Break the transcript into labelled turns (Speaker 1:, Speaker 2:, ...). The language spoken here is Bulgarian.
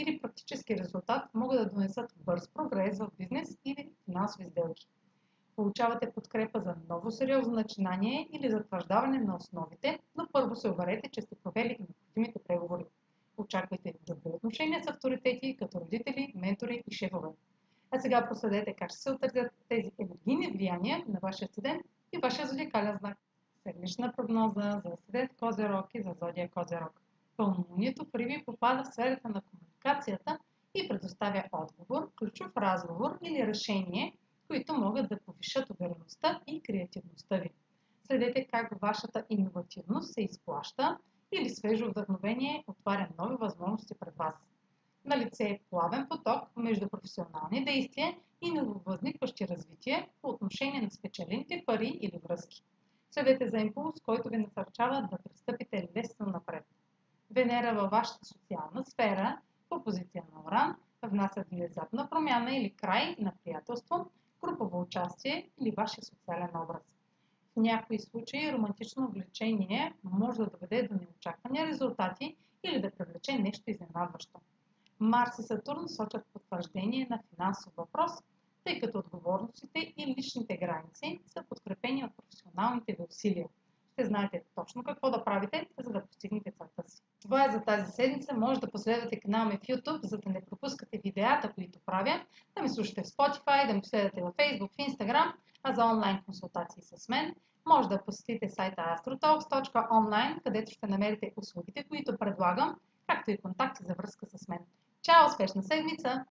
Speaker 1: или практически резултат могат да донесат бърз прогрес в бизнес или финансови сделки. Получавате подкрепа за ново сериозно начинание или затвърждаване на основите, но първо се уверете, че сте провели необходимите преговори. Очаквайте добри отношения с авторитети, като родители, ментори и шефове. А сега проследете как ще се отразят тези енергийни влияния на вашия студент и вашия зодиакален знак. Седмична прогноза за студент Козерог и за зодия Козерог. Пълнолунието в Риби попада в сферата на комуникацията и предоставя отговор, ключов разговор или решение, които могат да повишат увереността и креативността ви. Следете как вашата иновативност се изплаща или свежо вдъхновение отваря нови възможности пред вас. На лице е плавен поток между професионални действия и нововъзникващи развитие по отношение на спечелените пари или връзки. Следете за импулс, който ви насърчава да пристъпите лесно напред. Венера във вашата социална сфера по позиция на Оран внася внезапна промяна или край на приятелство, групово участие или вашия социален образ. В някои случаи романтично влечение може да доведе до неочаквани резултати или да привлече нещо изненадващо. Марс и Сатурн сочат потвърждение на финансов въпрос, тъй като отговорностите и личните граници са подкрепени от професионалните ви усилия – ще знаете точно какво да правите, за да постигнете целта си. Това е за тази седмица. Може да последвате канала ми в YouTube, за да не пропускате видеята, които правя, да ме слушате в Spotify, да ме последвате в Facebook, в Instagram, а за онлайн консултации с мен може да посетите сайта astrotalks.online, където ще намерите услугите, които предлагам, както и контакти за връзка с мен. Чао! Успешна седмица!